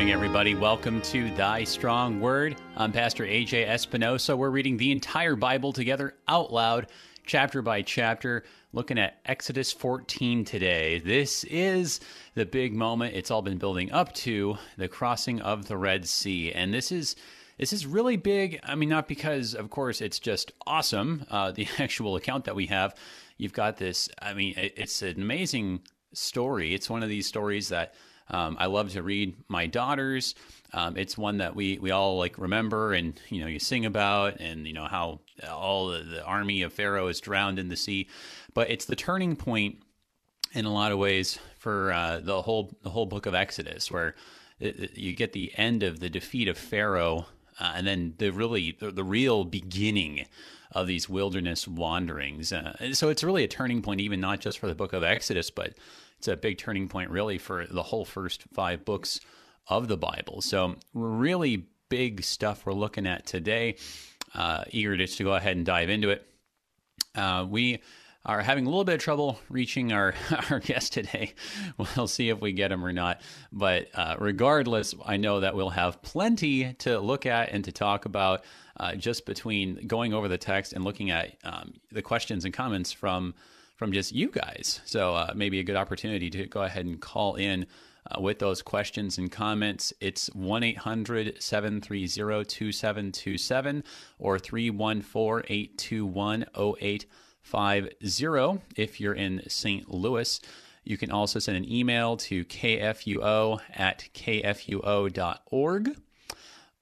Morning, everybody. Welcome to Thy Strong Word. I'm Pastor AJ Espinosa. We're reading the entire Bible together out loud, chapter by chapter, looking at Exodus 14 today. This is the big moment it's all been building up to the crossing of the Red Sea. And this is. This is really big. I mean, not because, of course, it's just awesome, uh, the actual account that we have. You've got this, I mean, it's an amazing story. It's one of these stories that um, I love to read my daughters. Um, it's one that we we all like remember and you know you sing about and you know how all the, the army of Pharaoh is drowned in the sea, but it's the turning point in a lot of ways for uh, the whole the whole book of Exodus, where it, it, you get the end of the defeat of Pharaoh, uh, and then the really the, the, real beginning of these wilderness wanderings. Uh, so it's really a turning point, even not just for the book of Exodus, but it's a big turning point, really, for the whole first five books of the Bible. So, really big stuff we're looking at today. Uh, eager just to go ahead and dive into it. Uh, we are having a little bit of trouble reaching our, our guest today. We'll see if we get him or not. But uh, regardless, I know that we'll have plenty to look at and to talk about uh, just between going over the text and looking at um, the questions and comments from from just you guys. So uh, maybe a good opportunity to go ahead and call in uh, with those questions and comments. It's 1 800 730 2727 or 314 821 0850 if you're in St. Louis. You can also send an email to kfuo at kfuo.org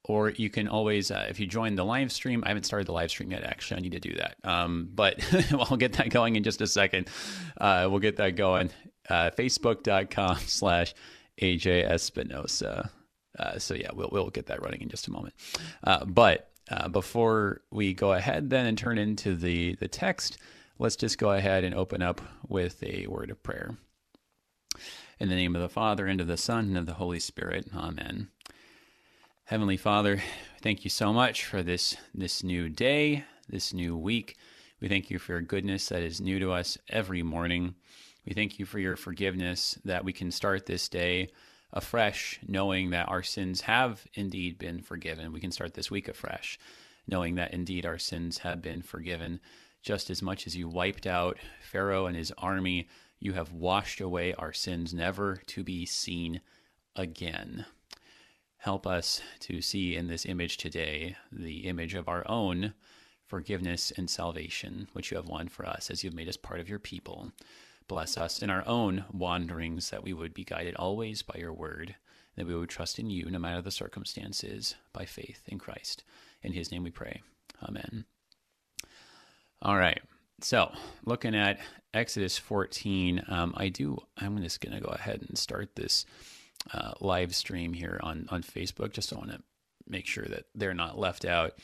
or you can always, uh, if you join the live stream, I haven't started the live stream yet. Actually, I need to do that. Um, but I'll get that going in just a second. Uh, we'll get that going. Uh, Facebook.com slash AJ Espinosa. Uh, so yeah, we'll we'll get that running in just a moment. Uh, but uh, before we go ahead then and turn into the the text, let's just go ahead and open up with a word of prayer. In the name of the Father and of the Son and of the Holy Spirit. Amen. Heavenly Father, thank you so much for this this new day, this new week. We thank you for your goodness that is new to us every morning. We thank you for your forgiveness that we can start this day afresh, knowing that our sins have indeed been forgiven. We can start this week afresh, knowing that indeed our sins have been forgiven. Just as much as you wiped out Pharaoh and his army, you have washed away our sins, never to be seen again. Help us to see in this image today the image of our own forgiveness and salvation, which you have won for us as you've made us part of your people. Bless us in our own wanderings, that we would be guided always by your word, that we would trust in you no matter the circumstances, by faith in Christ. In his name we pray. Amen. All right. So, looking at Exodus 14, um, I do, I'm just going to go ahead and start this uh, live stream here on on Facebook. Just want to make sure that they're not left out.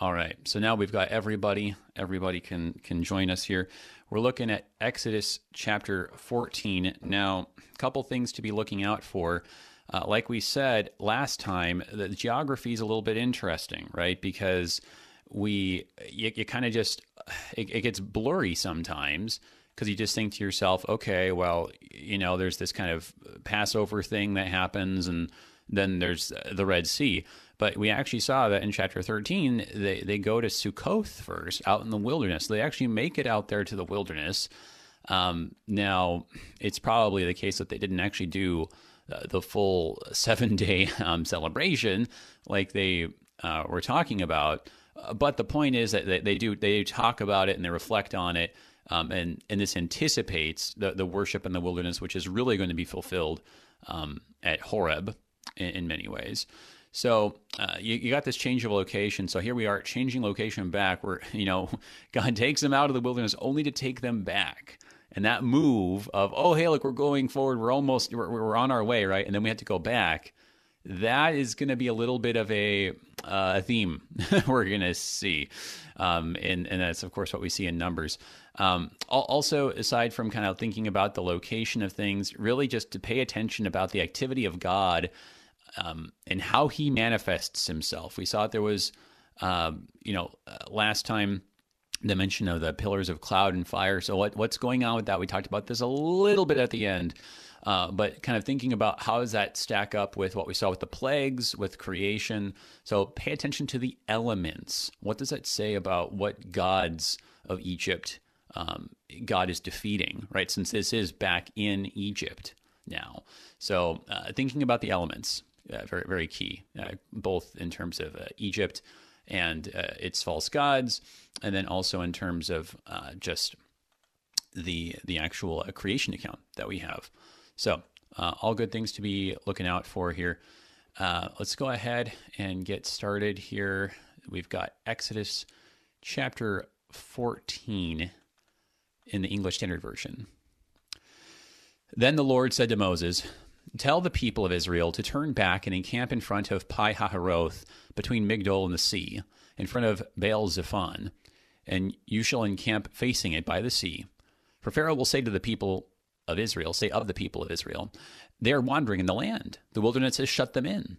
All right, so now we've got everybody. Everybody can can join us here. We're looking at Exodus chapter 14. Now, a couple things to be looking out for. Uh, like we said last time, the geography is a little bit interesting, right? Because we you kind of just it, it gets blurry sometimes because you just think to yourself, okay, well, you know, there's this kind of Passover thing that happens, and then there's the Red Sea. But we actually saw that in chapter 13, they, they go to Sukkoth first, out in the wilderness. They actually make it out there to the wilderness. Um, now, it's probably the case that they didn't actually do uh, the full seven day um, celebration like they uh, were talking about. Uh, but the point is that they, they do they talk about it and they reflect on it um, and and this anticipates the the worship in the wilderness, which is really going to be fulfilled um, at Horeb in, in, many ways. So uh, you, you, got this change of location. So here we are changing location back, where you know God takes them out of the wilderness only to take them back. And that move of oh hey look we're going forward we're almost we're, we're on our way right and then we have to go back that is going to be a little bit of a, uh, theme we're going to see. Um, and, and that's, of course, what we see in numbers. Um, also, aside from kind of thinking about the location of things, really just to pay attention about the activity of God um, and how he manifests himself. We saw there was, uh, you know, uh, last time the mention of the pillars of cloud and fire. So what what's going on with that? We talked about this a little bit at the end Uh, but kind of thinking about how does that stack up with what we saw with the plagues, with creation. So pay attention to the elements. What does that say about what gods of Egypt um, God is defeating, right? Since this is back in Egypt now. So uh, thinking about the elements, uh, very, very key, uh, both in terms of uh, Egypt and uh, its false gods, and then also in terms of uh, just the the actual creation account that we have. So all good things to be looking out for here. let's go ahead and get started here. We've got Exodus chapter 14 in the English Standard Version. Then the Lord said to Moses, Tell the people of Israel to turn back and encamp in front of Pi Hahiroth, between Migdol and the sea, in front of Baal Zephon, and you shall encamp facing it by the sea. For Pharaoh will say to the people of Israel, say of the people of Israel, they are wandering in the land. The wilderness has shut them in.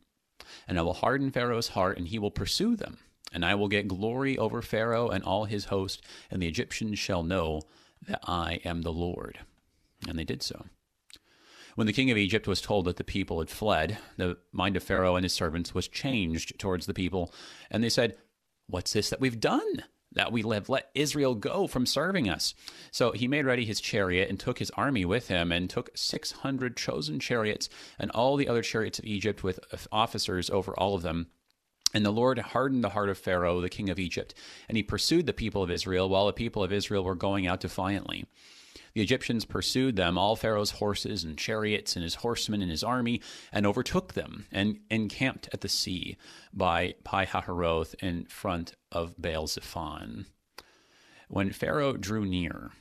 And I will harden Pharaoh's heart, and he will pursue them. And I will get glory over Pharaoh and all his host, and the Egyptians shall know that I am the Lord. And they did so. When the king of Egypt was told that the people had fled, the mind of Pharaoh and his servants was changed towards the people, and they said, What's this that we've done? That we have let Israel go from serving us. So he made ready his chariot and took his army with him, and took 600 chosen chariots and all the other chariots of Egypt with officers over all of them. And the Lord hardened the heart of Pharaoh, the king of Egypt, and he pursued the people of Israel while the people of Israel were going out defiantly. The Egyptians pursued them, all Pharaoh's horses and chariots and his horsemen and his army, and overtook them and encamped at the sea by Pi Hahiroth in front of Baal Zephon. When Pharaoh drew near,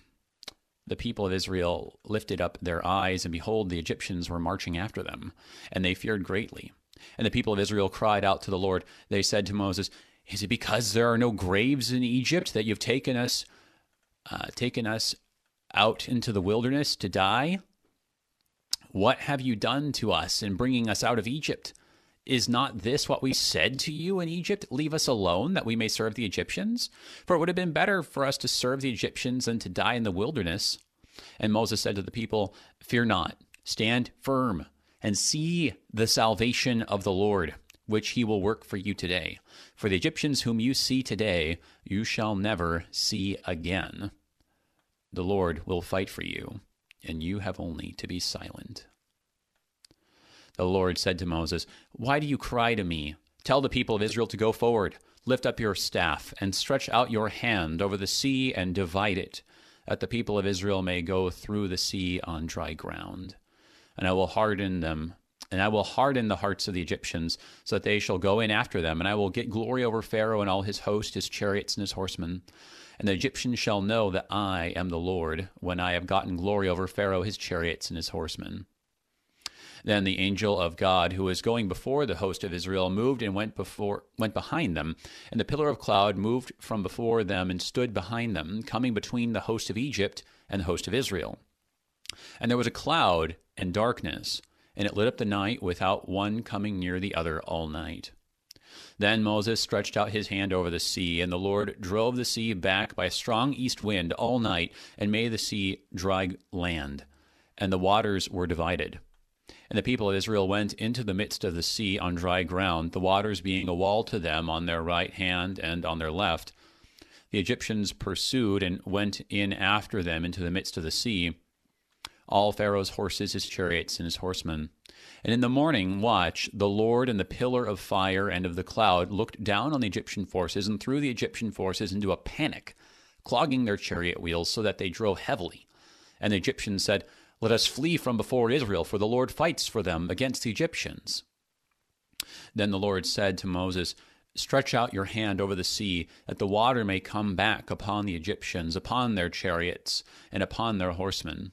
the people of Israel lifted up their eyes, and behold, the Egyptians were marching after them, and they feared greatly. And the people of Israel cried out to the Lord. They said to Moses, Is it because there are no graves in Egypt that you've taken us, uh, taken us out into the wilderness to die? What have you done to us in bringing us out of Egypt? Is not this what we said to you in Egypt? Leave us alone that we may serve the Egyptians? For it would have been better for us to serve the Egyptians than to die in the wilderness. And Moses said to the people, Fear not, stand firm and see the salvation of the Lord, which he will work for you today. For the Egyptians whom you see today, you shall never see again. The Lord will fight for you, and you have only to be silent. The Lord said to Moses, Why do you cry to me? Tell the people of Israel to go forward. Lift up your staff and stretch out your hand over the sea and divide it, that the people of Israel may go through the sea on dry ground and I will harden them, and I will harden the hearts of the Egyptians, so that they shall go in after them, and I will get glory over Pharaoh and all his host, his chariots and his horsemen. And the Egyptians shall know that I am the Lord, when I have gotten glory over Pharaoh, his chariots, and his horsemen. Then the angel of God, who was going before the host of Israel, moved and went before went behind them, and the pillar of cloud moved from before them and stood behind them, coming between the host of Egypt and the host of Israel. And there was a cloud and darkness, and it lit up the night without one coming near the other all night. Then Moses stretched out his hand over the sea, and the Lord drove the sea back by a strong east wind all night, and made the sea dry land, and the waters were divided. And the people of Israel went into the midst of the sea on dry ground, the waters being a wall to them on their right hand and on their left. The Egyptians pursued and went in after them into the midst of the sea all Pharaoh's horses, his chariots, and his horsemen. And in the morning watch, the Lord in the pillar of fire and of the cloud looked down on the Egyptian forces and threw the Egyptian forces into a panic, clogging their chariot wheels so that they drove heavily. And the Egyptians said, Let us flee from before Israel, for the Lord fights for them against the Egyptians. Then the Lord said to Moses, Stretch out your hand over the sea, that the water may come back upon the Egyptians, upon their chariots, and upon their horsemen.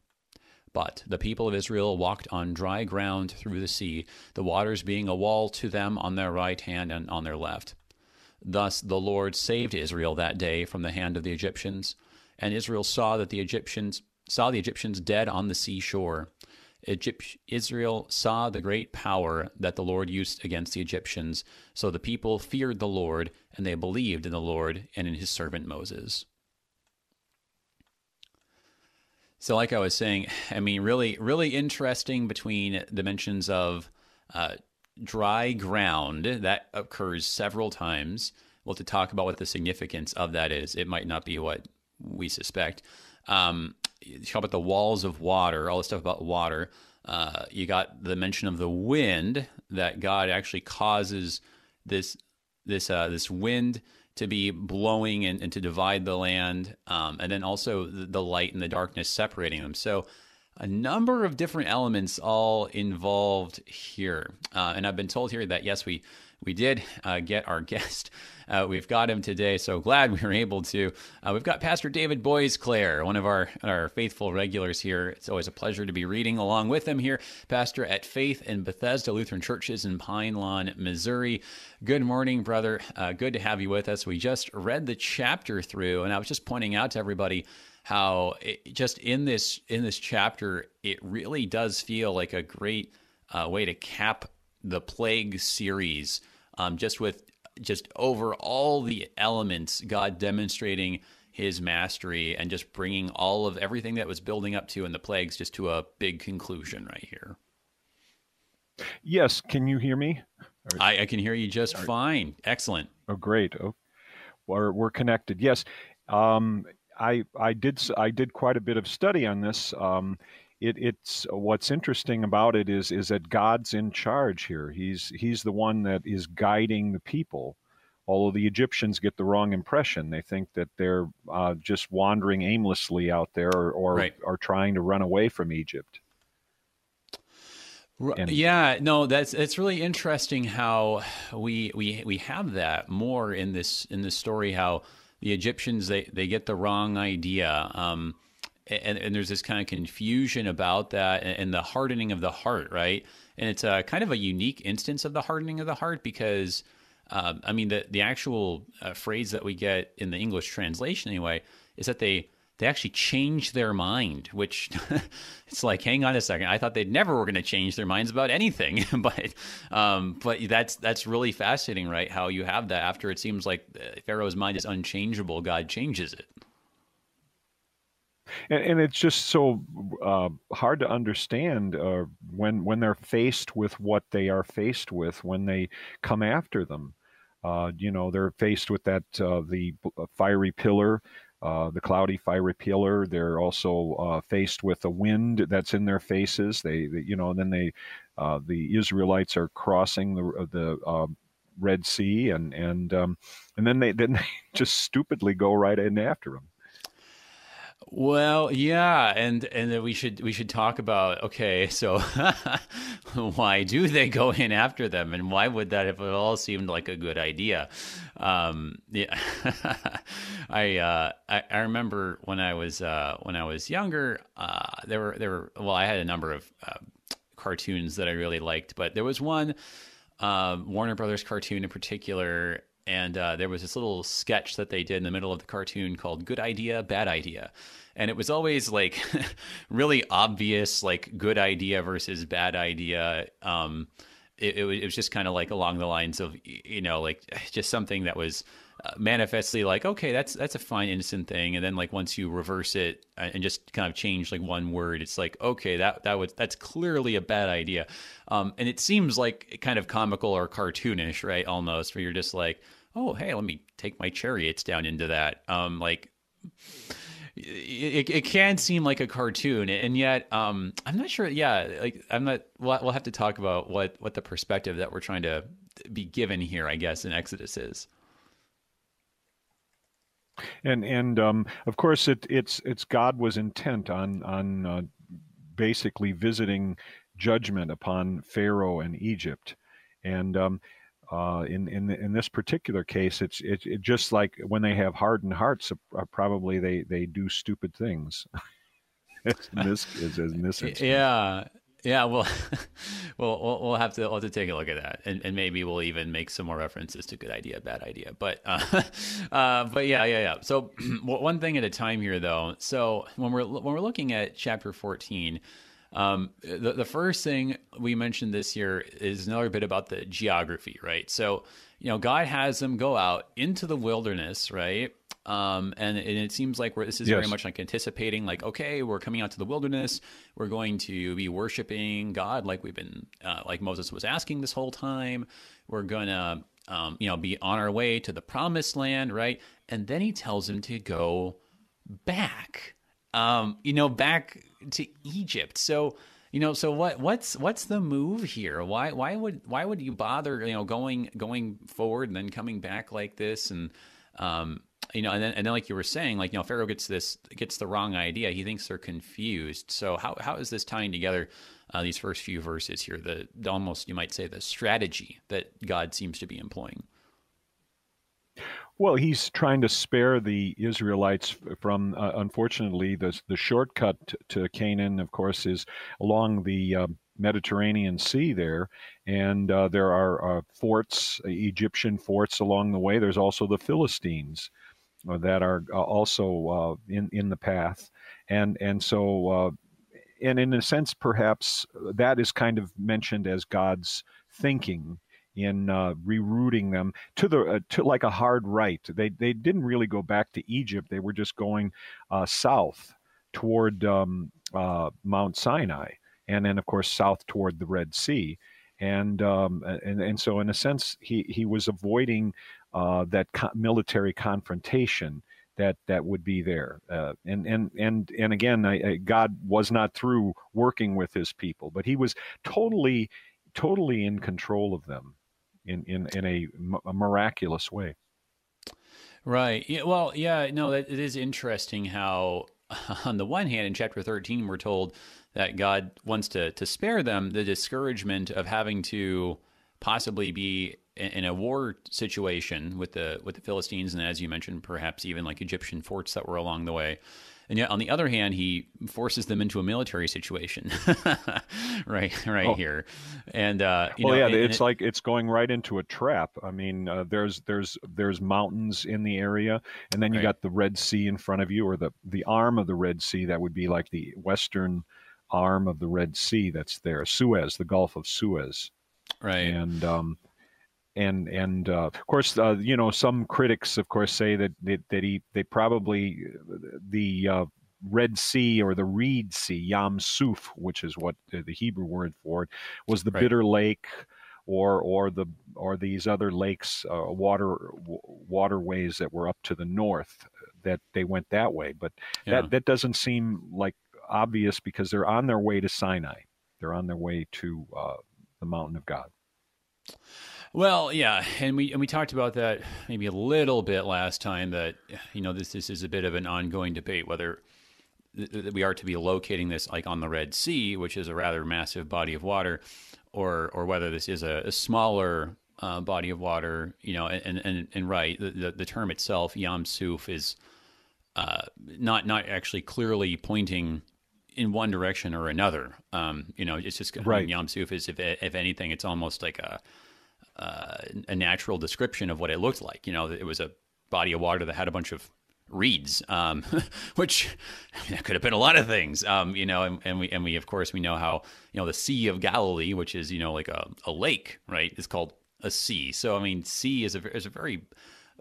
But the people of Israel walked on dry ground through the sea, the waters being a wall to them on their right hand and on their left. Thus the Lord saved Israel that day from the hand of the Egyptians, and Israel saw that the Egyptians saw the Egyptians dead on the seashore. Egypt, Israel saw the great power that the Lord used against the Egyptians, so the people feared the Lord, and they believed in the Lord and in his servant Moses. So, like I was saying, I mean, really, really interesting between dimensions of uh, dry ground that occurs several times. Well, to talk about what the significance of that is, it might not be what we suspect. Um, talk about the walls of water, all the stuff about water. Uh, you got the mention of the wind that God actually causes this this uh, this wind to be blowing and, and to divide the land, um, and then also the, the, light and the darkness separating them. So, a number of different elements all involved here. Uh, and I've been told here that yes, we we did uh, get our guest. Uh, we've got him today, so glad we were able to. Uh, we've got Pastor David Boisclair, one of our, our faithful regulars here. It's always a pleasure to be reading along with him here, pastor at Faith in Bethesda Lutheran Churches in Pine Lawn, Missouri. Good morning, brother. Uh, good to have you with us. We just read the chapter through, and I was just pointing out to everybody how it, just in this in this chapter, it really does feel like a great uh, way to cap the plague series um, just with just over all the elements, God demonstrating his mastery and just bringing all of everything that was building up to in the plagues just to a big conclusion right here. Yes, can you hear me? I, I, can hear you just fine. Excellent. Oh, great. Oh, we're, we're connected. Yes, um, I I did I did quite a bit of study on this. Um, it, it's what's interesting about it is is that God's in charge here. He's he's the one that is guiding the people. Although the Egyptians get the wrong impression, they think that they're uh, just wandering aimlessly out there, or or right. are trying to run away from Egypt. And, yeah, no, that's it's really interesting how we we we have that more in this in this story. How the Egyptians they they get the wrong idea. Um, and, and there's this kind of confusion about that and, and the hardening of the heart, right? And it's a kind of a unique instance of the hardening of the heart because, um, I mean, the the actual uh, phrase that we get in the English translation anyway is that they they actually change their mind, which it's like, hang on a second, I thought they never were going to change their minds about anything, but um, but that's that's really fascinating, right? How you have that after it seems like uh, Pharaoh's mind is unchangeable, God changes it and, and it's just so uh, hard to understand uh, when when they're faced with what they are faced with when they come after them. Uh, you know, they're faced with that uh, the uh, fiery pillar. Uh, the cloudy fiery pillar. They're also faced with a wind that's in their faces. They, they you know, and then they, the Israelites are crossing the the Red Sea, and and um, and then they then they just stupidly go right in after them. Well, yeah, and and we should we should talk about okay, so why do they go in after them, and why would that if it all seemed like a good idea? Um, yeah, I, uh, I, I remember when I was uh, when I was younger, uh, there were there were well, I had a number of uh, cartoons that I really liked, but there was one um, Warner Brothers cartoon in particular and uh, there was this little sketch that they did in the middle of the cartoon called "Good Idea, Bad Idea," and it was always like really obvious, like good idea versus bad idea. Um, it, it, was just kind of like along the lines of you know, like just something that was manifestly like okay that's that's a fine innocent thing. And then like once you reverse it uh, and just kind of change like one word it's like okay that that was that's clearly a bad idea. Um, and it seems like kind of comical or cartoonish right almost where you're just like oh hey let me take my chariots down into that. Um, like it, it can seem like a cartoon and yet um, i'm not sure yeah like i'm not we'll, we'll have to talk about what what the perspective that we're trying to be given here i guess in exodus is and and um, of course it, it's it's God was intent on on uh, basically visiting judgment upon Pharaoh and Egypt, and um, uh, in in in this particular case, it's it, it, just like when they have hardened hearts, uh, probably they they do stupid things. in this in this instance. Yeah, Yeah, well, we'll, we'll have to we'll have to take a look at that, and, and maybe we'll even make some more references to good idea, bad idea. But uh, uh, but yeah, yeah, yeah. So one thing at a time here, though. So when we're when we're looking at chapter fourteen, um, the the first thing we mentioned this year is another bit about the geography, right? So you know, God has them go out into the wilderness, right? Um, and, and, it seems like this is yes. very much like anticipating, like, okay, we're coming out to the wilderness. We're going to be worshiping God, like we've been, uh, like Moses was asking this whole time. We're gonna, um, you know, be on our way to the promised land, right? And then he tells him to go back, um, you know, back to Egypt. So, you know, so what what's what's the move here? Why why would why would you bother, you know, going going forward and then coming back like this and um you know, and then and then like you were saying, like you know, Pharaoh gets this gets the wrong idea. He thinks they're confused. So how how is this tying together uh, these first few verses here? The, the almost you might say the strategy that God seems to be employing. Well, he's trying to spare the Israelites from, uh, unfortunately, the the shortcut to Canaan. Of course, is along the uh, Mediterranean Sea there, and uh, there are uh, forts, Egyptian forts along the way. There's also the Philistines that are uh, also uh, in in the path, and and so and in a sense, perhaps that is kind of mentioned as God's thinking in uh, rerouting them to the uh, to like a hard right. They they didn't really go back to Egypt. They were just going uh, south toward um, Mount Sinai, and then of course south toward the Red Sea. And um, and and so in a sense, he he was avoiding uh, that co- military confrontation that that would be there. Uh, and and and and again, I, I, God was not through working with His people, but He was totally totally in control of them in in in a, miraculous way. Right. Yeah, well, yeah. No, it is interesting how, on the one hand, in chapter thirteen, we're told that God wants to to spare them the discouragement of having to possibly be in a war situation with the with the Philistines, and as you mentioned, perhaps even like Egyptian forts that were along the way. And yet, on the other hand, he forces them into a military situation, right, right oh. here. And uh, you well, know, yeah, it's it, like it's going right into a trap. I mean, uh, there's there's there's mountains in the area, and then you right. got the Red Sea in front of you, or the the arm of the Red Sea that would be like the western arm of the Red Sea that's there, Suez, the Gulf of Suez, right, and um, and and uh, of course uh, you know some critics of course say that that, that he they probably the uh, Red Sea or the Reed Sea Yam Suf which is what the, the Hebrew word for it was the right. bitter lake or or the or these other lakes uh, water waterways that were up to the north that they went that way but yeah. that that doesn't seem like obvious because they're on their way to Sinai they're on their way to uh, the mountain of God well, yeah, and we and we talked about that maybe a little bit last time. That you know this this is a bit of an ongoing debate whether th- we are to be locating this like on the Red Sea, which is a rather massive body of water, or or whether this is a, a smaller uh, body of water. You know, and and and right, the the, the term itself, Yam Suf, is uh, not not actually clearly pointing in one direction or another. Um, you know, it's just right. Yam Suf is if if anything, it's almost like a uh, a natural description of what it looked like. You know, it was a body of water that had a bunch of reeds, um, which I mean, that could have been a lot of things. Um, you know, and, and, we and we of course we know how you know the Sea of Galilee, which is you know like a, a lake, right, is called a sea. So I mean, sea is a is a very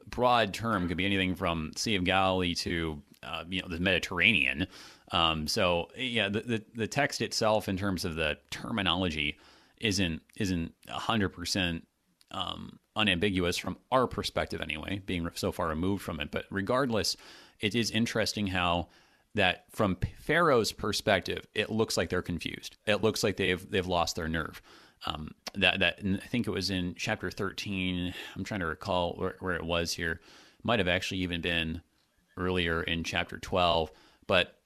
broad term. Could be anything from Sea of Galilee to uh, you know the Mediterranean. Um, so yeah, the, the, the text itself, in terms of the terminology, isn't isn't hundred percent um, unambiguous from our perspective, anyway, being so far removed from it. But regardless, it is interesting how that from Pharaoh's perspective, it looks like they're confused. It looks like they've they've lost their nerve. Um, that that I think it was in chapter thirteen. I'm trying to recall where, where it was here. Might have actually even been earlier in chapter twelve, but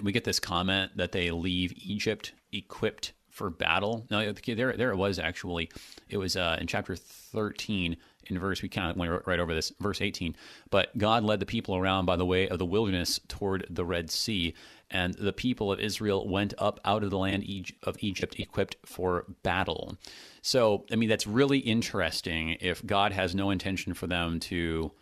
we get this comment that they leave Egypt equipped for battle. No, there, there it was actually. It was uh, in chapter 13. in verse, we kind of went right over this, verse 18. But God led the people around by the way of the wilderness toward the Red Sea, and the people of Israel went up out of the land of Egypt equipped for battle. So, I mean, that's really interesting if God has no intention for them to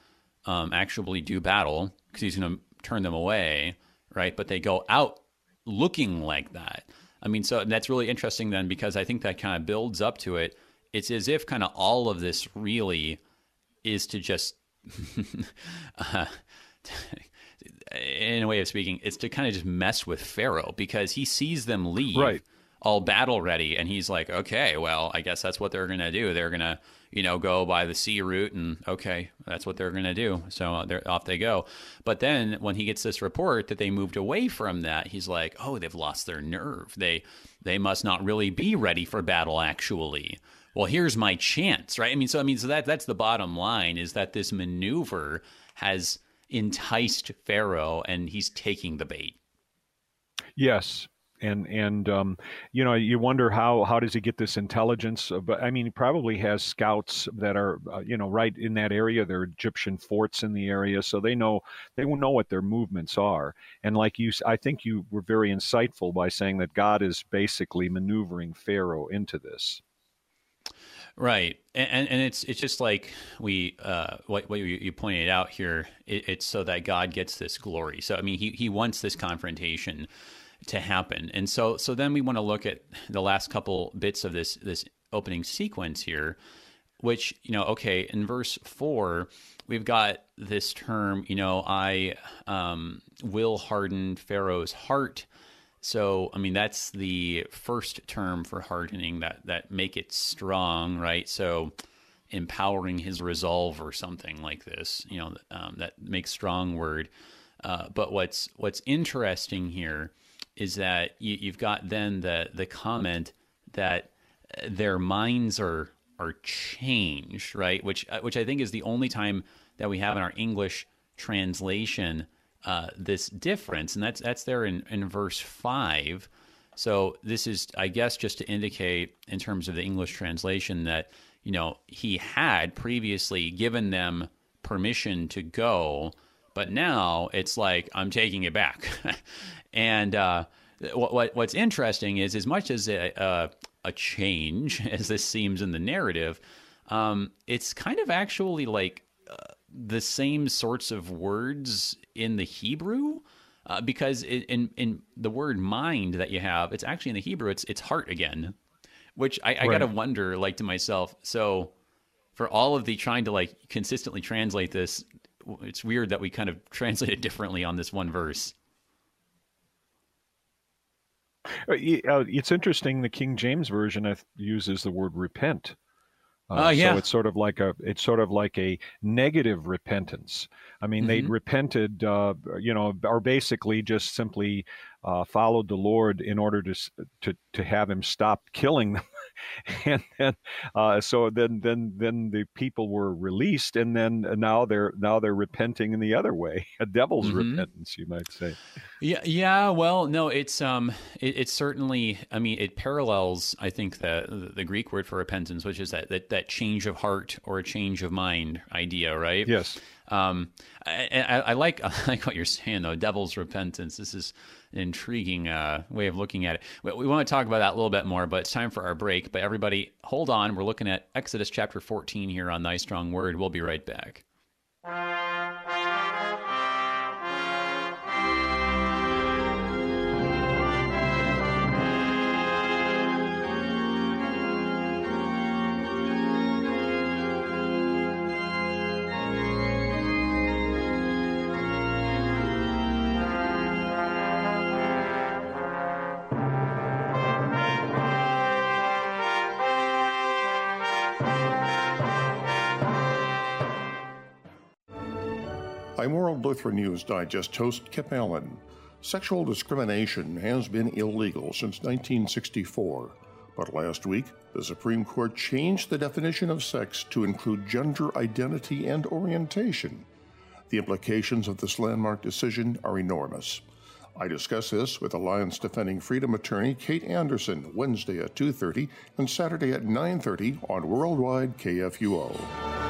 um, actually do battle because he's going to turn them away, right? But they go out looking like that. I mean, so that's really interesting then because I think that kind of builds up to it it's as if kind of all of this really is to just uh, in a way of speaking it's to kind of just mess with pharaoh because he sees them leave right. all battle ready and he's like okay well i guess that's what they're going to do they're going to you know go by the sea route and okay that's what they're going to do. So uh, they're off they go. But then when he gets this report that they moved away from that he's like oh they've lost their nerve. They they must not really be ready for battle actually. Well, here's my chance, right? I mean, so I mean, so that that's the bottom line is that this maneuver has enticed Pharaoh, and he's taking the bait. Yes, and and um, you know you wonder how how does he get this intelligence but i mean he probably has scouts that are uh, you know right in that area there are egyptian forts in the area so they know they will know what their movements are and like you i think you were very insightful by saying that god is basically maneuvering pharaoh into this Right, and and it's it's just like we uh, what what you, pointed out here. It, it's so that God gets this glory. So I mean, he he wants this confrontation to happen, and so so then we want to look at the last couple bits of this this opening sequence here, which you know, okay, in verse four, we've got this term, you know, I um, will harden Pharaoh's heart so, I mean, that's the first term for hardening that that make it strong, right? So, empowering his resolve or something like this, you know, um, that makes strong word. Uh, but what's what's interesting here is that you, you've got then the the comment that their minds are are changed, right? Which uh, which I think is the only time that we have in our English translation uh, this difference, and that's that's there in, in verse five. So this is, I guess, just to indicate in terms of the English translation that you know he had previously given them permission to go, but now it's like I'm taking it back. and uh, what, what, what's interesting is, as much as a, a, a, change as this seems in the narrative, um, it's kind of actually like uh, the same sorts of words in the Hebrew. Uh, because in in the word mind that you have, it's actually in the Hebrew, it's it's heart again, which I, I right. gotta wonder, like to myself. So, for all of the trying to like consistently translate this, it's weird that we kind of translate it differently on this one verse. Uh, uh, it's interesting. The King James version uses the word repent. Uh, uh, yeah. So it's sort of like a it's sort of like a negative repentance. I mean, mm-hmm. they repented, uh, you know, or basically just simply uh, followed the Lord in order to to to have Him stop killing them and then uh, so then then then the people were released, and then now they're now they're repenting in the other way, a devil's mm-hmm. repentance, you might say. Yeah, yeah. Well, no, it's um, it, it's certainly. I mean, it parallels. I think the the Greek word for repentance, which is that that that change of heart or a change of mind idea, right? Yes. Um, I, I, I like I like what you're saying though. Devil's repentance. This is an intriguing uh, way of looking at it. We, we want to talk about that a little bit more, but it's time for our break. But everybody, hold on. We're looking at Exodus chapter 14 here on Thy Strong Word. We'll be right back. I'm World Lutheran News Digest host Kip Allen. Sexual discrimination has been illegal since 1964, but last week the Supreme Court changed the definition of sex to include gender identity and orientation. The implications of this landmark decision are enormous. I discuss this with Alliance Defending Freedom attorney Kate Anderson Wednesday at 2:30 and Saturday at 9:30 on Worldwide KFUO.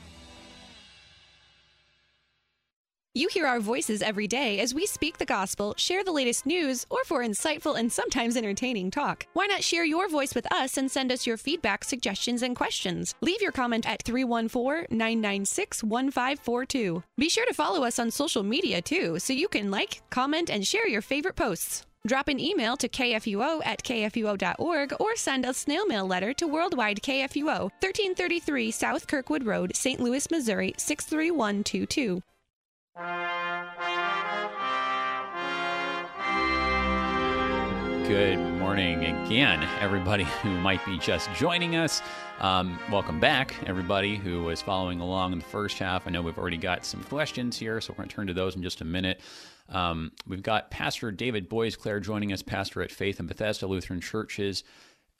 You hear our voices every day as we speak the gospel, share the latest news, or for insightful and sometimes entertaining talk. Why not share your voice with us and send us your feedback, suggestions, and questions? Leave your comment at 314 996 1542. Be sure to follow us on social media too, so you can like, comment, and share your favorite posts. Drop an email to kfuo at kfuo.org or send a snail mail letter to Worldwide KFUO, 1333 South Kirkwood Road, St. Louis, Missouri 63122. Good morning again, everybody who might be just joining us. Um, welcome back, everybody who was following along in the first half. I know we've already got some questions here, so we're going to turn to those in just a minute. Um, we've got Pastor David Boisclair joining us, pastor at Faith and Bethesda Lutheran Churches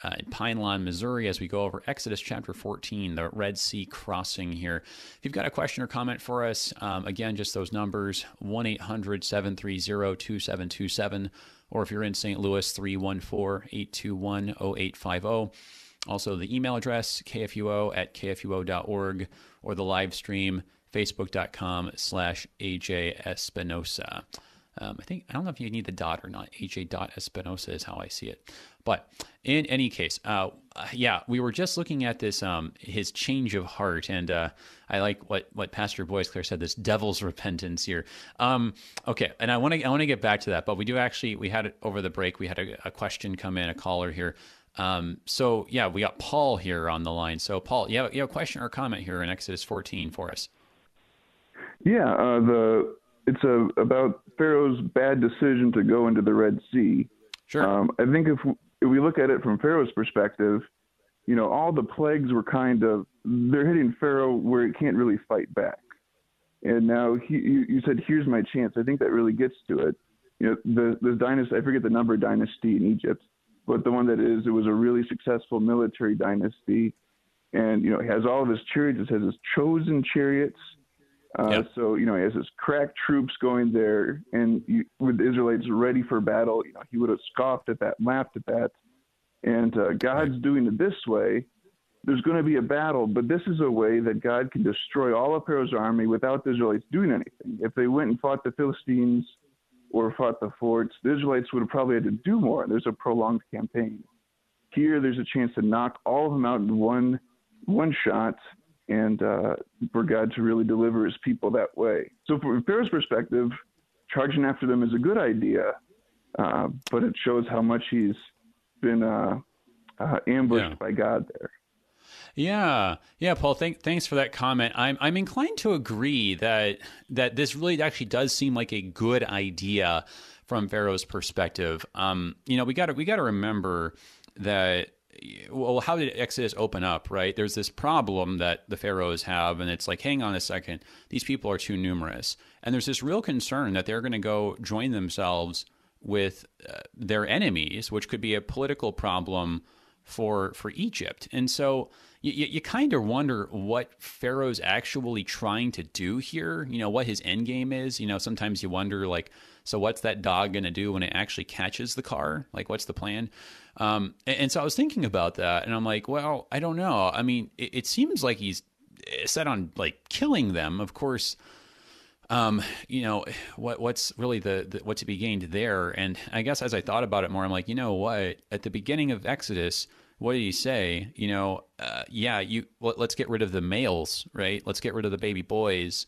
uh, in Pine Lawn, Missouri, as we go over Exodus chapter 14, the Red Sea crossing here. If you've got a question or comment for us, um, again, just those numbers 1 800 730 2727, or if you're in St. Louis, 314 821 0850. Also, the email address, kfuo at kfuo.org, or the live stream, facebook.com slash AJ Espinosa. Um, I think, I don't know if you need the dot or not. AJ dot Espinosa is how I see it. But in any case, uh, yeah, we were just looking at this, um, his change of heart. And uh, I like what, what Pastor Boisclair said, this devil's repentance here. Um, okay. And I want to, I want to get back to that, but we do actually, we had it over the break. We had a, a question come in, a caller here. Um, so yeah, we got Paul here on the line. So Paul, you have, you have a question or comment here in Exodus 14 for us. Yeah, uh, the it's a, about Pharaoh's bad decision to go into the Red Sea. Sure. Um, I think if, if we look at it from Pharaoh's perspective, you know, all the plagues were kind of they're hitting Pharaoh where he can't really fight back. And now he, you, you said, "Here's my chance." I think that really gets to it. You know, the the dynasty. I forget the number dynasty in Egypt, but the one that is, it was a really successful military dynasty, and you know, he has all of his chariots. It has his chosen chariots uh, yep. So you know, he has his crack troops going there, and you, with the Israelites ready for battle, you know, he would have scoffed at that, laughed at that, and uh, God's right. doing it this way. There's going to be a battle, but this is a way that God can destroy all of Pharaoh's army without the Israelites doing anything. If they went and fought the Philistines or fought the forts, the Israelites would have probably had to do more. There's a prolonged campaign. Here, there's a chance to knock all of them out in one one shot and uh, for God to really deliver his people that way. So, from Pharaoh's perspective, charging after them is a good idea, uh, but it shows how much he's been uh, uh ambushed yeah. by God there. Yeah, yeah, Paul. Thank, thanks for that comment. I'm I'm inclined to agree that that this really actually does seem like a good idea from Pharaoh's perspective. Um, you know, we got to we got to remember that well, how did Exodus open up, right? There's this problem that the pharaohs have, and it's like, hang on a second, these people are too numerous. And there's this real concern that they're going to go join themselves with uh, their enemies, which could be a political problem for for Egypt. And so you, you kind of wonder what Pharaoh's actually trying to do here. You know what his end game is. You know sometimes you wonder like, so what's that dog going to do when it actually catches the car? Like what's the plan? Um, and, and, so I was thinking about that, and I'm like, well, I don't know. I mean, it, it seems like he's set on like killing them. Of course, um, you know what what's really the, the what to be gained there. And I guess as I thought about it more, I'm like, you know what? At the beginning of Exodus, what did he say? You know, uh, yeah, you let, let's get rid of the males, right? Let's get rid of the baby boys.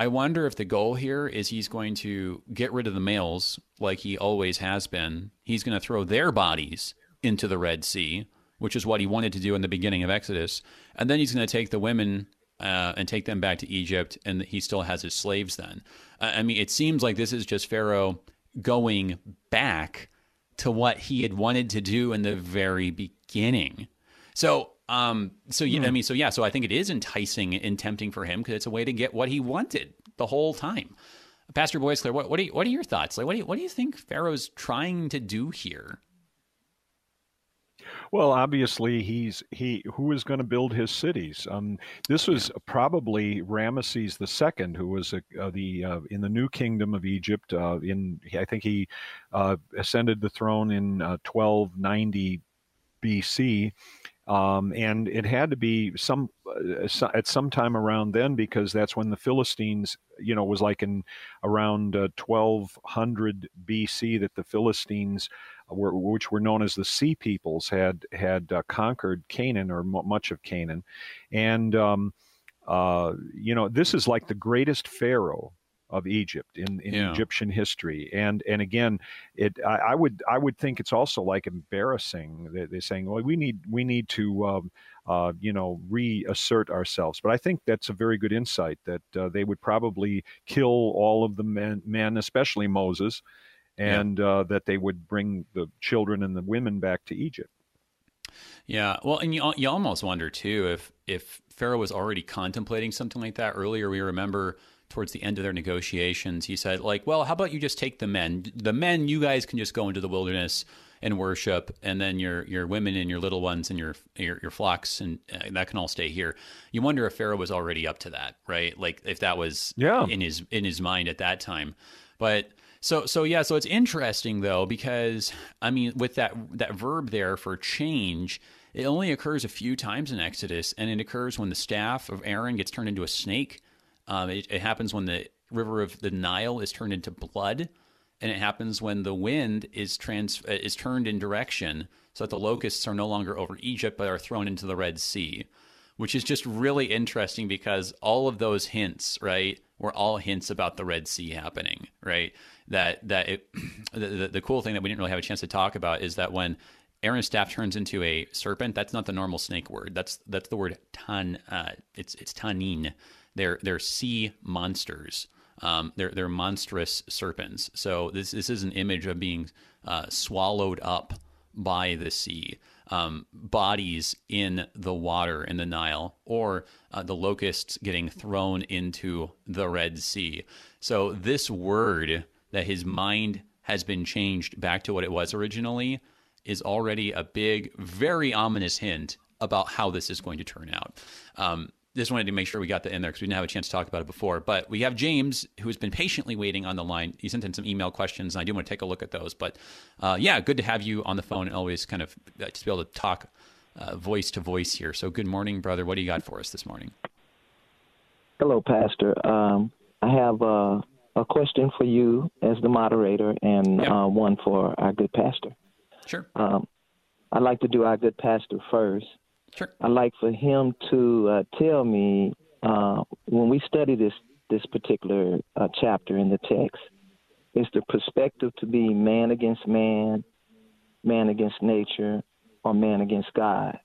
I wonder if the goal here is he's going to get rid of the males like he always has been. He's going to throw their bodies into the Red Sea, which is what he wanted to do in the beginning of Exodus. And then he's going to take the women uh, and take them back to Egypt, and he still has his slaves then. I mean, it seems like this is just Pharaoh going back to what he had wanted to do in the very beginning. So um, so yeah, I hmm. mean, so yeah, so I think it is enticing and tempting for him because it's a way to get what he wanted the whole time. Pastor Boisclair, what, what, are you, what are your thoughts? Like, what do you, what do you think Pharaoh's trying to do here? Well, obviously, he's he who is going to build his cities. Um, this was probably Ramesses II, who was a, uh, the uh, in the New Kingdom of Egypt. Uh, in I think he uh, ascended the throne in 1290 uh, BC. Um, and it had to be some uh, at some time around then because that's when the Philistines, you know, was like in around 1200 BC that the Philistines were, which were known as the Sea Peoples, had had uh, conquered Canaan or m- much of Canaan, and um, uh, you know this is like the greatest pharaoh of Egypt in, in yeah. Egyptian history. And and again, it I, I, would I would think it's also like embarrassing that they're saying, well, we need we need to um, uh, you know reassert ourselves. But I think that's a very good insight that uh, they would probably kill all of the men, men especially Moses, and yeah. uh, that they would bring the children and the women back to Egypt. Yeah, well, and you you almost wonder too if if Pharaoh was already contemplating something like that earlier. We remember towards the end of their negotiations, he said, like, well, how about you just take the men? The men, you guys can just go into the wilderness and worship, and then your your women and your little ones and your your, your flocks and uh, that can all stay here. You wonder if Pharaoh was already up to that, right? Like if that was yeah. in his in his mind at that time, but so so yeah, so it's interesting though because I mean with that that verb there for change, it only occurs a few times in Exodus, and it occurs when the staff of Aaron gets turned into a snake. Um, it, it happens when the river of the Nile is turned into blood, and it happens when the wind is trans is turned in direction so that the locusts are no longer over Egypt but are thrown into the Red Sea, which is just really interesting because all of those hints, right, were all hints about the Red Sea happening, right? that that it, the, the cool thing that we didn't really have a chance to talk about is that when Aaron's staff turns into a serpent, that's not the normal snake word. That's that's the word tan. Uh, it's it's tanin. They're they're sea monsters. Um, they're they're monstrous serpents. So this this is an image of being uh, swallowed up by the sea. Um, bodies in the water in the Nile, or uh, the locusts getting thrown into the Red Sea. So this word that his mind has been changed back to what it was originally is already a big, very ominous hint about how this is going to turn out. Um, just wanted to make sure we got that in there because we didn't have a chance to talk about it before. But we have James, who's been patiently waiting on the line. He sent in some email questions, and I do want to take a look at those. But uh, yeah, good to have you on the phone and always kind of uh, to be able to talk uh, voice to voice here. So good morning, brother. What do you got for us this morning? Hello, Pastor. Um, I have uh, a question for you as the moderator and yep. uh, one for our good pastor. Sure. Um, I'd like to do our good pastor first. Sure. I'd like for him to uh, tell me uh, when we study this this particular uh, chapter in the text, is the perspective to be man against man, man against nature, or man against God?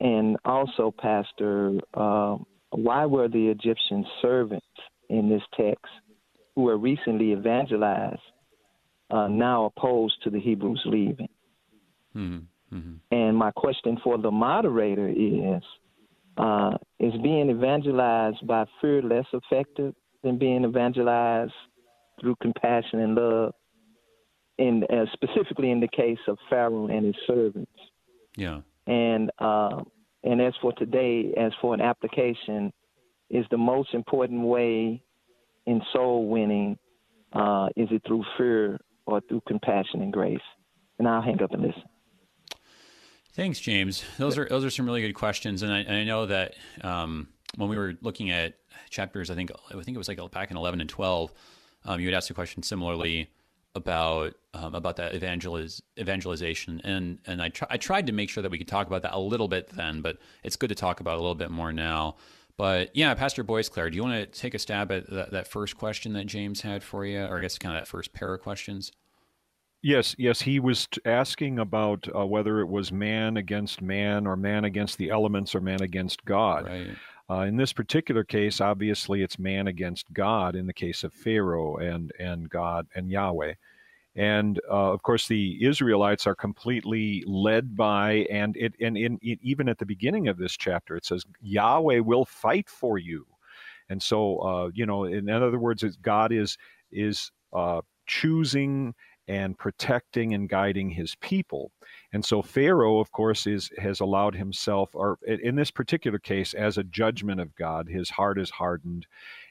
And also, Pastor, uh, why were the Egyptian servants in this text who were recently evangelized uh, now opposed to the Hebrews leaving. Mm-hmm. Mm-hmm. And my question for the moderator is uh, Is being evangelized by fear less effective than being evangelized through compassion and love? In, uh, specifically in the case of Pharaoh and his servants. Yeah. And uh, and as for today, as for an application, is the most important way in soul winning? Uh, is it through fear or through compassion and grace? And I'll hang up and listen. Thanks, James. Those are those are some really good questions, and I, and I know that um, when we were looking at chapters, I think I think it was like back in eleven and twelve, um, you had asked a question similarly about um, about that evangeliz- evangelization, and and I tr- I tried to make sure that we could talk about that a little bit then, but it's good to talk about a little bit more now. But yeah, Pastor Boyce Boisclair, do you want to take a stab at that, that first question that James had for you, or I guess kind of that first pair of questions? Yes, yes, he was asking about uh, whether it was man against man, or man against the elements, or man against God. Right. Uh, in this particular case, obviously, it's man against God. In the case of Pharaoh and and God and Yahweh, and uh, of course the Israelites are completely led by and it and in, in, even at the beginning of this chapter it says Yahweh will fight for you And so, uh, you know, in other words, God is is uh, choosing and protecting and guiding his people. And so Pharaoh, of course, is has allowed himself, or in this particular case, as a judgment of God, his heart is hardened,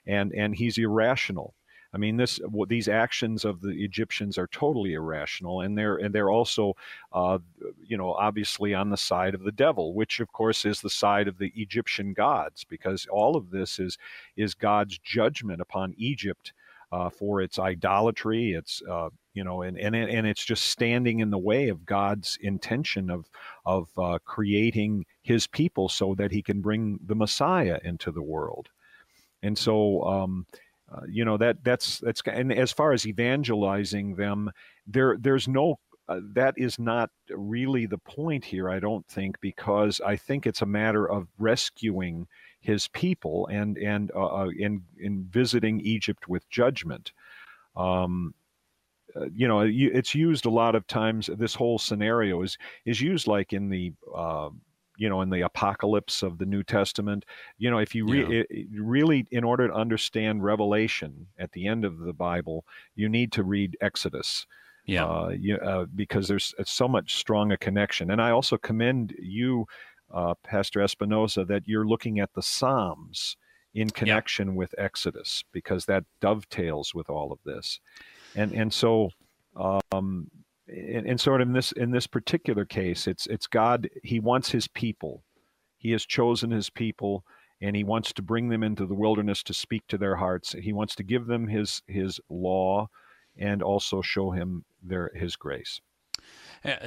and and he's irrational. I mean, this these actions of the Egyptians are totally irrational, and they're and they're also, uh, you know, obviously on the side of the devil, which of course is the side of the Egyptian gods, because all of this is is God's judgment upon Egypt uh, for its idolatry, its uh, you know, and, and and it's just standing in the way of God's intention of of uh, creating His people so that He can bring the Messiah into the world, and so. Um, uh, you know that that's that's and as far as evangelizing them, there there's no uh, that is not really the point here. I don't think because I think it's a matter of rescuing his people and and uh, uh in in visiting Egypt with judgment. Um, uh, you know, it's used a lot of times. This whole scenario is is used like in the uh, you know in the apocalypse of the new testament you know if you re- yeah. it, really in order to understand revelation at the end of the bible you need to read exodus yeah uh, you, uh, because there's so much strong a connection and i also commend you uh, pastor espinosa that you're looking at the psalms in connection with exodus because that dovetails with all of this and and so um, and, and sort of in this in this particular case, it's it's God. He wants His people. He has chosen His people, and He wants to bring them into the wilderness to speak to their hearts. He wants to give them His His law, and also show Him their His grace.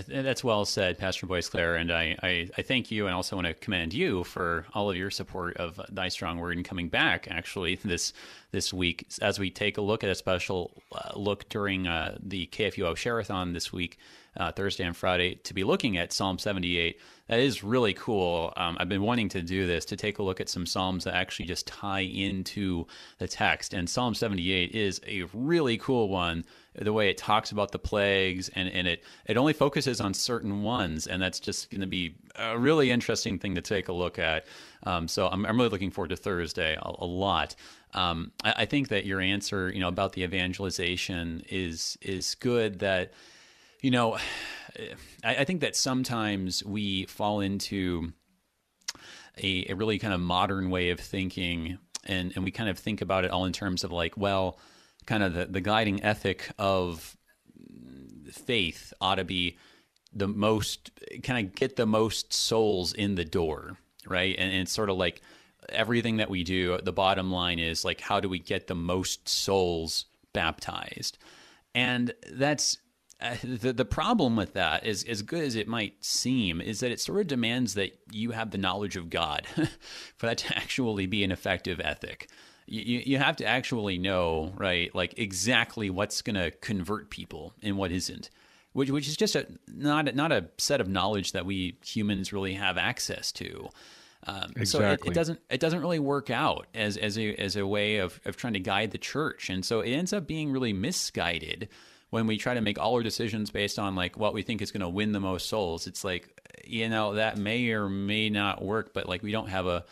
That's well said, Pastor Boisclair, and I, I, I, thank you, and also want to commend you for all of your support of Thy Strong Word and coming back actually this this week. As we take a look at a special uh, look during uh, the KFUO Share-a-thon this week, uh, Thursday and Friday, to be looking at Psalm 78. That is really cool. Um, I've been wanting to do this to take a look at some Psalms that actually just tie into the text, and Psalm 78 is a really cool one the way it talks about the plagues and, and it, it only focuses on certain ones and that's just going to be a really interesting thing to take a look at um, so I'm, I'm really looking forward to thursday a, a lot um, I, I, think that your answer, you know, about the evangelization is is good. That you know, I, I think that sometimes we fall into a, a, really kind of modern way of thinking, and and we kind of think about it all in terms of like, well, kind of the, the guiding ethic of faith ought to be the most kind of get the most souls in the door, right? And, and it's sort of like everything that we do, the bottom line is like, how do we get the most souls baptized? And that's uh, the the problem with that is as good as it might seem is that it sort of demands that you have the knowledge of God for that to actually be an effective ethic. You, you have to actually know, right, like exactly what's going to convert people and what isn't, which which is just a not not a set of knowledge that we humans really have access to. Um, exactly. So it, it, doesn't it doesn't really work out as as a as a way of of trying to guide the church, and so it ends up being really misguided when we try to make all our decisions based on like what we think is going to win the most souls. It's like you know that may or may not work, but like we don't have a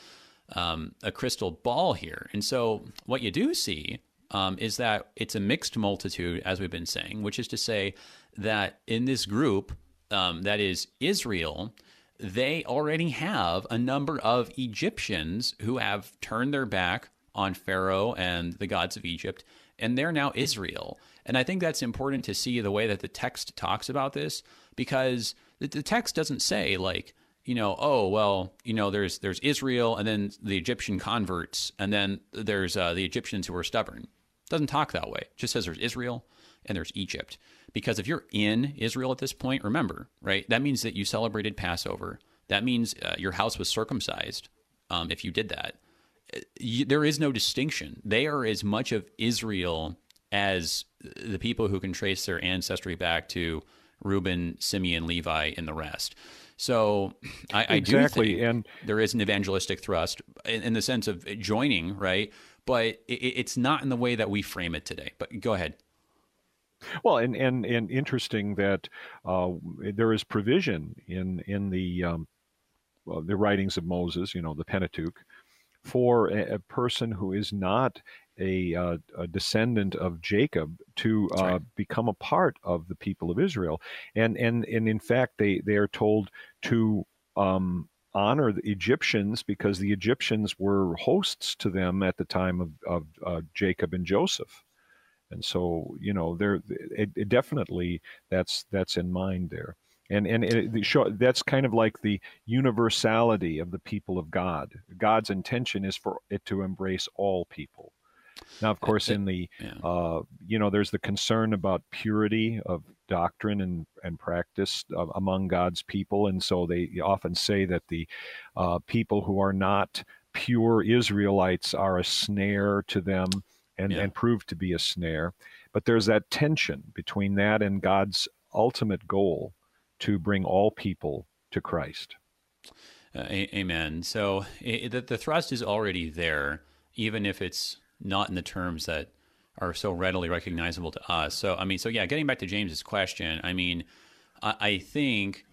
um, a crystal ball here, and so what you do see um, is that it's a mixed multitude, as we've been saying, which is to say that in this group um, that is Israel they already have a number of Egyptians who have turned their back on Pharaoh and the gods of Egypt, and they're now Israel. And I think that's important to see the way that the text talks about this, because the, text doesn't say like, you know, oh well, you know, there's there's Israel, and then the Egyptian converts, and then there's uh, the Egyptians who are stubborn. It doesn't talk that way. It just says there's Israel and there's Egypt. Because if you're in Israel at this point, remember, right? That means that you celebrated Passover. That means uh, your house was circumcised um, if you did that. Uh, you, there is no distinction. They are as much of Israel as the people who can trace their ancestry back to Reuben, Simeon, Levi, and the rest. So I, I exactly. do think and there is an evangelistic thrust in, in the sense of joining, right? But it, it's not in the way that we frame it today. But go ahead. Well, and and and interesting that uh, there is provision in in the um, well, the writings of Moses, you know, the Pentateuch, for a, a person who is not a, uh, a, descendant of Jacob to uh, right. become a part of the people of Israel, and and and in fact they they are told to um, honor the Egyptians because the Egyptians were hosts to them at the time of, of uh, Jacob and Joseph, and so you know there it, it definitely that's that's in mind there and and it, show, that's kind of like the universality of the people of God. God's intention is for it to embrace all people. Now, of course, in the yeah. uh, you know, there's the concern about purity of doctrine and and practice uh, among God's people, and so they often say that the uh, people who are not pure Israelites are a snare to them, and yeah. and prove to be a snare. But there's that tension between that and God's ultimate goal to bring all people to Christ. Uh, amen. So it, the, the thrust is already there, even if it's not in the terms that are so readily recognizable to us. So, I mean, so yeah, getting back to James's question, I mean, I, I think,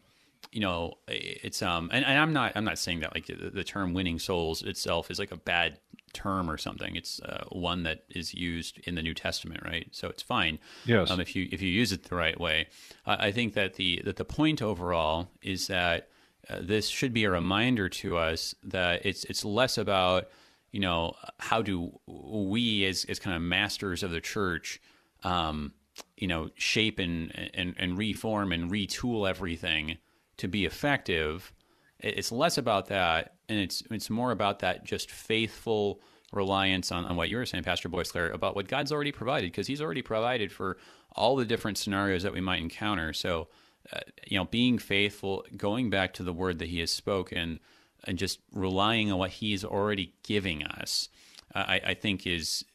you know, it's um, and, and, I'm not, I'm not saying that like the, the, term "winning souls" itself is like a bad term or something. It's uh, one that is used in the New Testament, right? So it's fine. Yes. Um, if you if you use it the right way, I think that the that the point overall is that uh, this should be a reminder to us that it's it's less about you know how do we as as kind of masters of the church. Um, you know, shape and, and and reform and retool everything to be effective. It's less about that and it's it's more about that just faithful reliance on, on what you were saying, Pastor Boisclair, about what God's already provided, because He's already provided for all the different scenarios that we might encounter. So, uh, you know, being faithful, going back to the word that He has spoken, and just relying on what He's already giving us, I, I, think is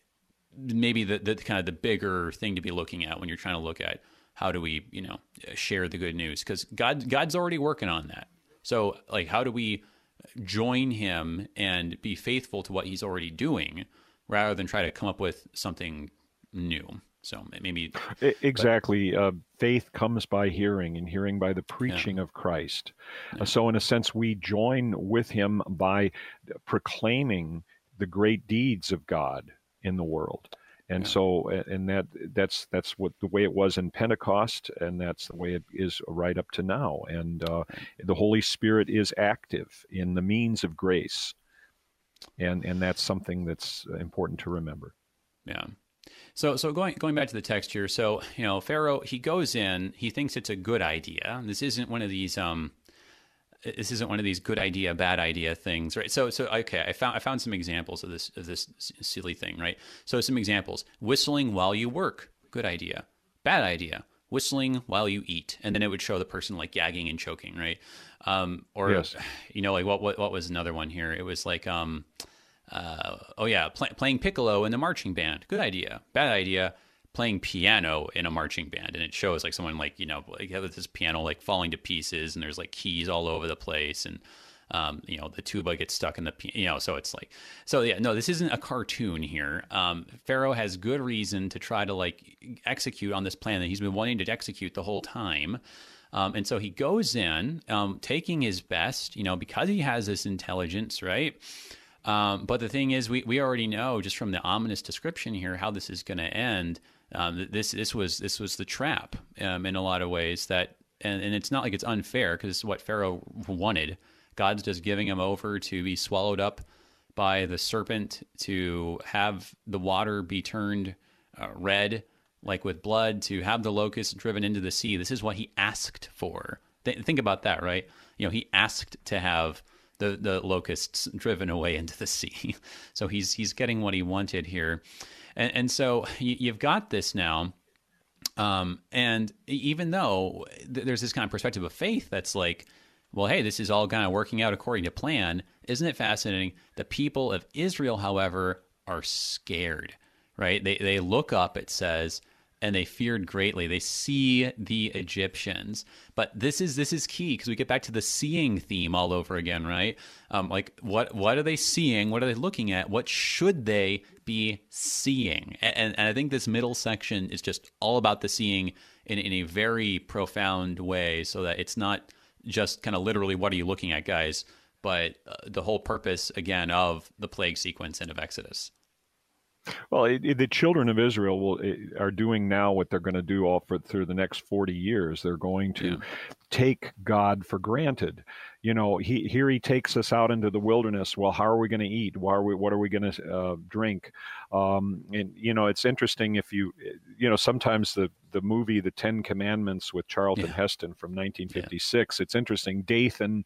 maybe the, the kind of the bigger thing to be looking at when you're trying to look at how do we, you know, share the good news, because God God's already working on that. So, like, how do we join him and be faithful to what he's already doing rather than try to come up with something new. So maybe exactly. But, uh, faith comes by hearing, and hearing by the preaching yeah. of Christ. Yeah. Uh, so, in a sense, we join with him by proclaiming the great deeds of God in the world and yeah. so and that that's that's what the way it was in pentecost and that's the way it is right up to now and uh, the holy spirit is active in the means of grace and and that's something that's important to remember yeah so, so going going back to the text here. So, you know, Pharaoh he goes in. He thinks it's a good idea. This isn't one of these um, this isn't one of these good idea bad idea things right so so okay i found i found some examples of this of this silly thing right so some examples whistling while you work good idea bad idea whistling while you eat and then it would show the person like gagging and choking right um, or yes. you know like what, what what was another one here it was like um uh, oh yeah play, playing piccolo in the marching band. Good idea. Bad idea playing piano in a marching band and it shows like someone like you know like this piano like falling to pieces and there's like keys all over the place and um, you know the tuba gets stuck in the you know so it's like so yeah no this isn't a cartoon here. Um, pharaoh has good reason to try to like execute on this plan that he's been wanting to execute the whole time. Um, and so he goes in um, taking his best you know because he has this intelligence right um, but the thing is we, we already know just from the ominous description here how this is going to end um, this this was this was the trap um, in a lot of ways that and, and it's not like it's unfair because it's what Pharaoh wanted. God's just giving him over to be swallowed up by the serpent to have the water be turned uh, red like with blood to have the locust driven into the sea. This is what he asked for. Th- think about that, right? You know, he asked to have the the locusts driven away into the sea. so he's he's getting what he wanted here. And, and so you, have got this now. Um, and even though th- there's this kind of perspective of faith that's like, well, hey, this is all kind of working out according to plan. Isn't it fascinating? The people of Israel, however, are scared, right? They, they look up, it says, and they feared greatly. They see the Egyptians, but this is this is key because we get back to the seeing theme all over again, right? Um, like what what are they seeing? What are they looking at? What should they be seeing? And, and I think this middle section is just all about the seeing in in a very profound way, so that it's not just kind of literally what are you looking at, guys. but uh, the whole purpose again of the plague sequence and of Exodus. Well, it, it, the children of Israel will it, are doing now what they're going to do all for through the next forty years. They're going to yeah. take God for granted. You know, he here he takes us out into the wilderness. Well, how are we going to eat? Why are we? What are we going to uh, drink? Um, and you know, it's interesting if you, you know, sometimes the the movie The Ten Commandments with Charlton yeah. Heston from 1956. Yeah. It's interesting. Dathan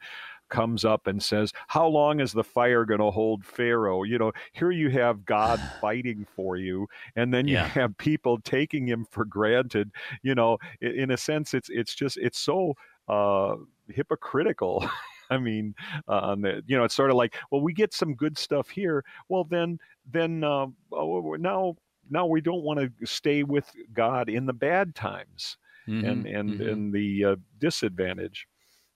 comes up and says, How long is the fire going to hold Pharaoh? You know, here you have God fighting for you, and then you yeah. have people taking him for granted. You know, in a sense, it's it's just it's so uh, hypocritical. I mean, uh, the, you know, it's sort of like, well, we get some good stuff here. Well, then, then uh, oh, now, now we don't want to stay with God in the bad times mm-hmm, and and mm-hmm. and the uh, disadvantage.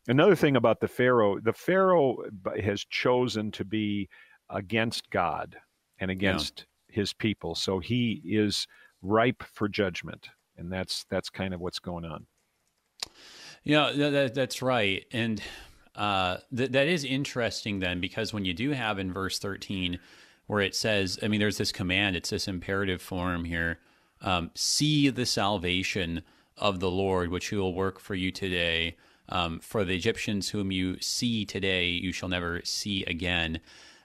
Another thing about the Pharaoh, the Pharaoh has chosen to be against God and against yeah. his people. So he is ripe for judgment. And that's that's kind of what's going on. Yeah, that, that's right. And uh, th- that is interesting then, because when you do have in verse 13, where it says, I mean, there's this command, it's this imperative form here um, see the salvation of the Lord, which he will work for you today. Um, for the Egyptians whom you see today, you shall never see again.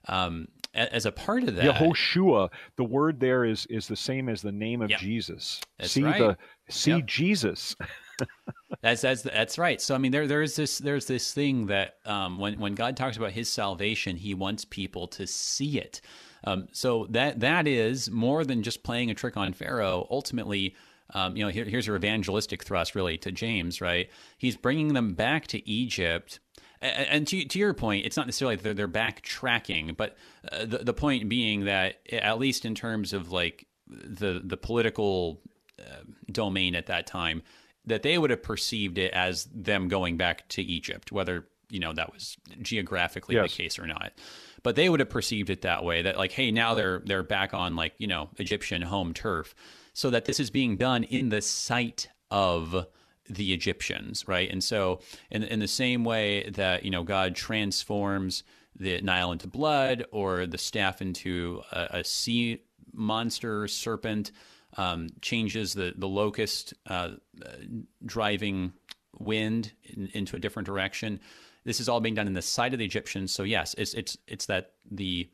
Um, as a part of that, Yehoshua, the word there is is the same as the name of yep. Jesus. That's see right. the see yep. Jesus. that's that's that's right. So I mean, there there's this there's this thing that um, when when God talks about His salvation, He wants people to see it. Um, so that that is more than just playing a trick on Pharaoh. Ultimately, um, you know, here, here's your evangelistic thrust really to James, right? He's bringing them back to Egypt. And, and to, to your point, it's not necessarily that they're, they're backtracking, but uh, the, the point being that, at least in terms of like the, the political uh, domain at that time, that they would have perceived it as them going back to Egypt, whether you know that was geographically yes. the case or not but they would have perceived it that way that like hey now they're they're back on like you know egyptian home turf so that this is being done in the sight of the Egyptians, right? And so, in, in the same way that, you know, God transforms the Nile into blood or the staff into a, a sea monster serpent, um, changes the, the locust uh, driving wind in, into a different direction. This is all being done in the sight of the Egyptians. So yes, it's it's it's that the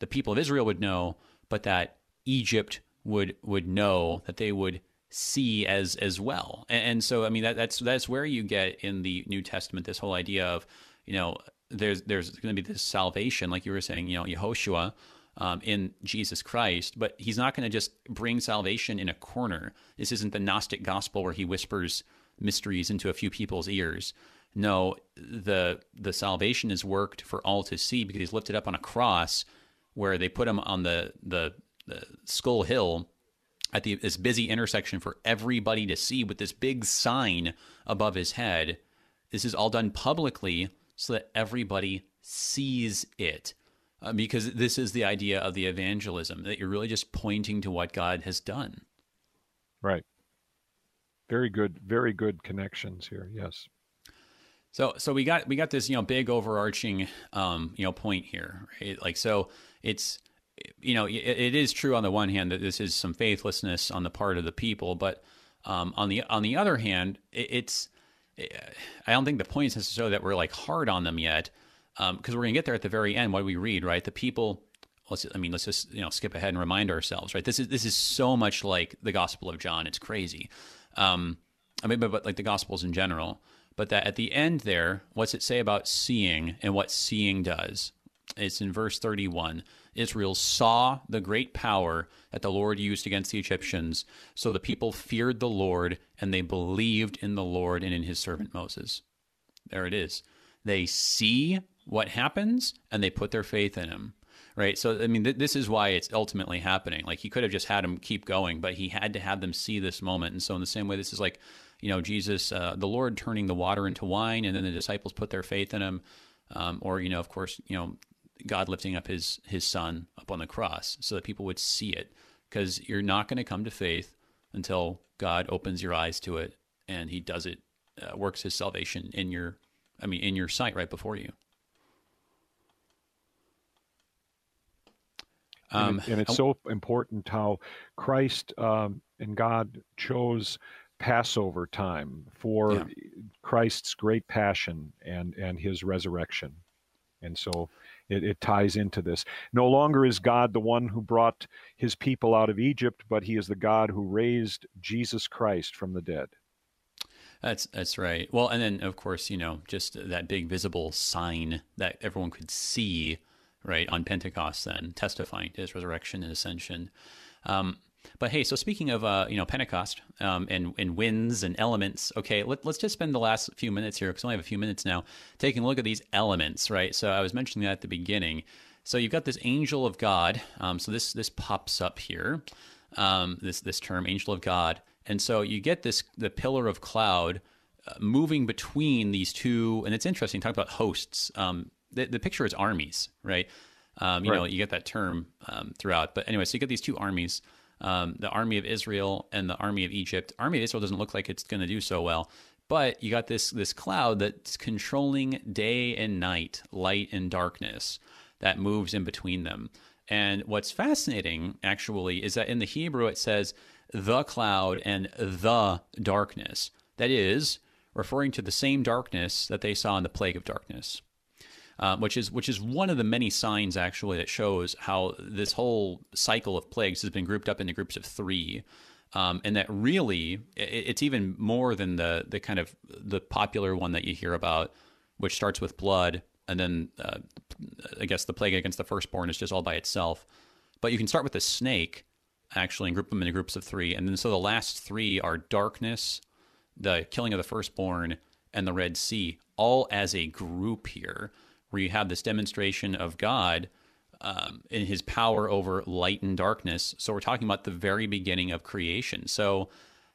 the people of Israel would know, but that Egypt would would know that they would see as as well. And, and, so I mean that that's that's where you get in the New Testament this whole idea of you know there's there's going to be this salvation like you were saying you know Yehoshua um, in Jesus Christ, but he's not going to just bring salvation in a corner. This isn't the Gnostic gospel where he whispers mysteries into a few people's ears. No, the the salvation is worked for all to see because he's lifted up on a cross where they put him on the the the Skull Hill at the, this busy intersection for everybody to see with this big sign above his head. This is all done publicly so that everybody sees it. Uh, because this is the idea of the evangelism that you're really just pointing to what God has done. Right. Very good, very good connections here. Yes. So, so we got we got this you know big overarching um, you know point here, right? Like so, it's you know, it, it is true on the one hand that this is some faithlessness on the part of the people, but um, on the on the other hand, it, it's I don't think the point is necessarily that we're like hard on them yet, because um, we're going to get there at the very end. What we read, right? The people. Let's, I mean, let's just you know skip ahead and remind ourselves, right? This is this is so much like the Gospel of John. It's crazy. Um, I mean, but, but like the Gospels in general. But that at the end there, what's it say about seeing and what seeing does? It's in verse 31. Israel saw the great power that the Lord used against the Egyptians. So the people feared the Lord and they believed in the Lord and in his servant Moses. There it is. They see what happens and they put their faith in him. Right. So, I mean, th- this is why it's ultimately happening. Like, he could have just had them keep going, but he had to have them see this moment. And so, in the same way, this is like, you know, Jesus, uh, the Lord turning the water into wine, and then the disciples put their faith in him. Um, or, you know, of course, you know, God lifting up his his son up on the cross so that people would see it because you're not going to come to faith until God opens your eyes to it and he does it uh, works his salvation in your I mean in your sight right before you. Um, and, it, and, it's so important how Christ um, and God chose Passover time for yeah. Christ's great passion and and his resurrection. And so it, it, ties into this. No longer is God the one who brought his people out of Egypt, but he is the God who raised Jesus Christ from the dead. That's that's right. Well, and then of course, you know, just that big visible sign that everyone could see, right, on Pentecost, then testifying to his resurrection and ascension. Um, but hey, so speaking of uh, you know Pentecost um, and and winds and elements, okay, let, us just spend the last few minutes here because we only have a few minutes now taking a look at these elements, right? So I was mentioning that at the beginning. So you've got this angel of God. Um, so this this pops up here, um, this this term angel of God, and so you get this the pillar of cloud uh, moving between these two, and it's interesting. Talk about hosts. Um, the, the picture is armies, right? Um, you right. know, you get that term um, throughout. But anyway, so you get these two armies um, the army of Israel and the army of Egypt. Army of Israel doesn't look like it's going to do so well, but you got this this cloud that's controlling day and night, light and darkness that moves in between them. And what's fascinating actually is that in the Hebrew it says the cloud and the darkness. That is referring to the same darkness that they saw in the plague of darkness. Uh, which is which is one of the many signs actually that shows how this whole cycle of plagues has been grouped up into groups of three. Um, and that really it's even more than the the kind of the popular one that you hear about, which starts with blood, and then uh, I guess the plague against the firstborn is just all by itself. But you can start with the snake, actually, and group them into groups of three, and then so the last three are darkness, the killing of the firstborn, and the Red Sea, all as a group here where you have this demonstration of God um, in his power over light and darkness. So we're talking about the very beginning of creation. So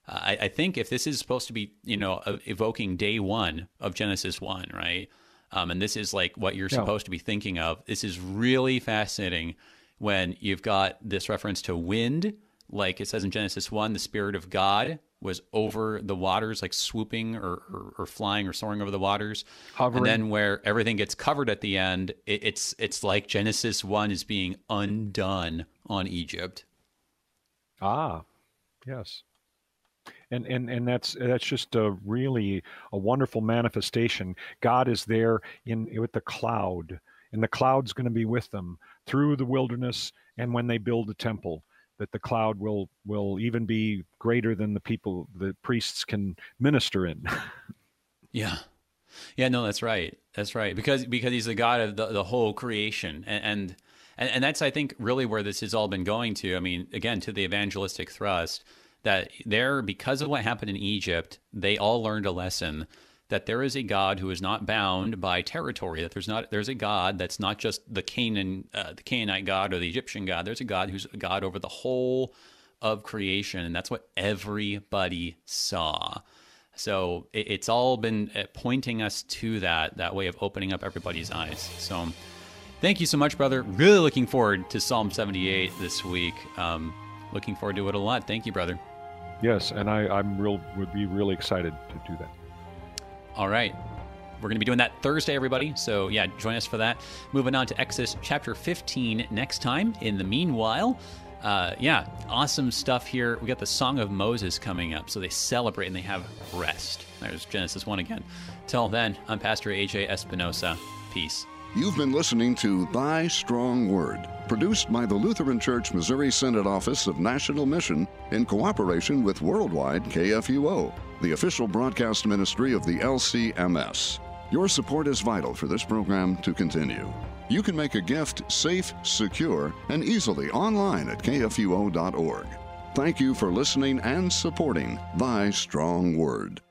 uh, I, I, think if this is supposed to be, you know, evoking day one of Genesis 1, right? Um, and this is like what you're supposed to be thinking of. This is really fascinating when you've got this reference to wind, like it says in Genesis 1, the Spirit of God was over the waters, like swooping or, or, or, flying or soaring over the waters. Hovering. And then where everything gets covered at the end, it, it's it's like Genesis one is being undone on Egypt. Ah, yes. And, and and that's that's just a really a wonderful manifestation. God is there in with the cloud, and the cloud's going to be with them through the wilderness and when they build the temple that the cloud will will even be greater than the people the priests can minister in. yeah. Yeah, no, that's right. That's right. Because because he's the God of the, the whole creation. And, and and that's I think really where this has all been going to. I mean, again, to the evangelistic thrust that there because of what happened in Egypt, they all learned a lesson that there is a God who is not bound by territory. That there's not there's a God that's not just the Canaan uh, the Canaanite God or the Egyptian God. There's a God who's a God over the whole of creation, and that's what everybody saw. So it, it's all been uh, pointing us to that that way of opening up everybody's eyes. So thank you so much, brother. Really looking forward to Psalm 78 this week. Um, looking forward to it a lot. Thank you, brother. Yes, and I, I'm real would be really excited to do that. All right. We're going to be doing that Thursday, everybody. So, yeah, join us for that. Moving on to Exodus chapter 15 next time. In the meanwhile, uh, yeah, awesome stuff here. We got the Song of Moses coming up. So they celebrate and they have rest. There's Genesis 1 again. Till then, I'm Pastor AJ Espinosa. Peace. You've been listening to Thy Strong Word, produced by the Lutheran Church Missouri Synod Office of National Mission in cooperation with Worldwide KFUO the official broadcast ministry of the LCMS. Your support is vital for this program to continue. You can make a gift safe, secure, and easily online at kfuo.org. Thank you for listening and supporting Thy Strong Word.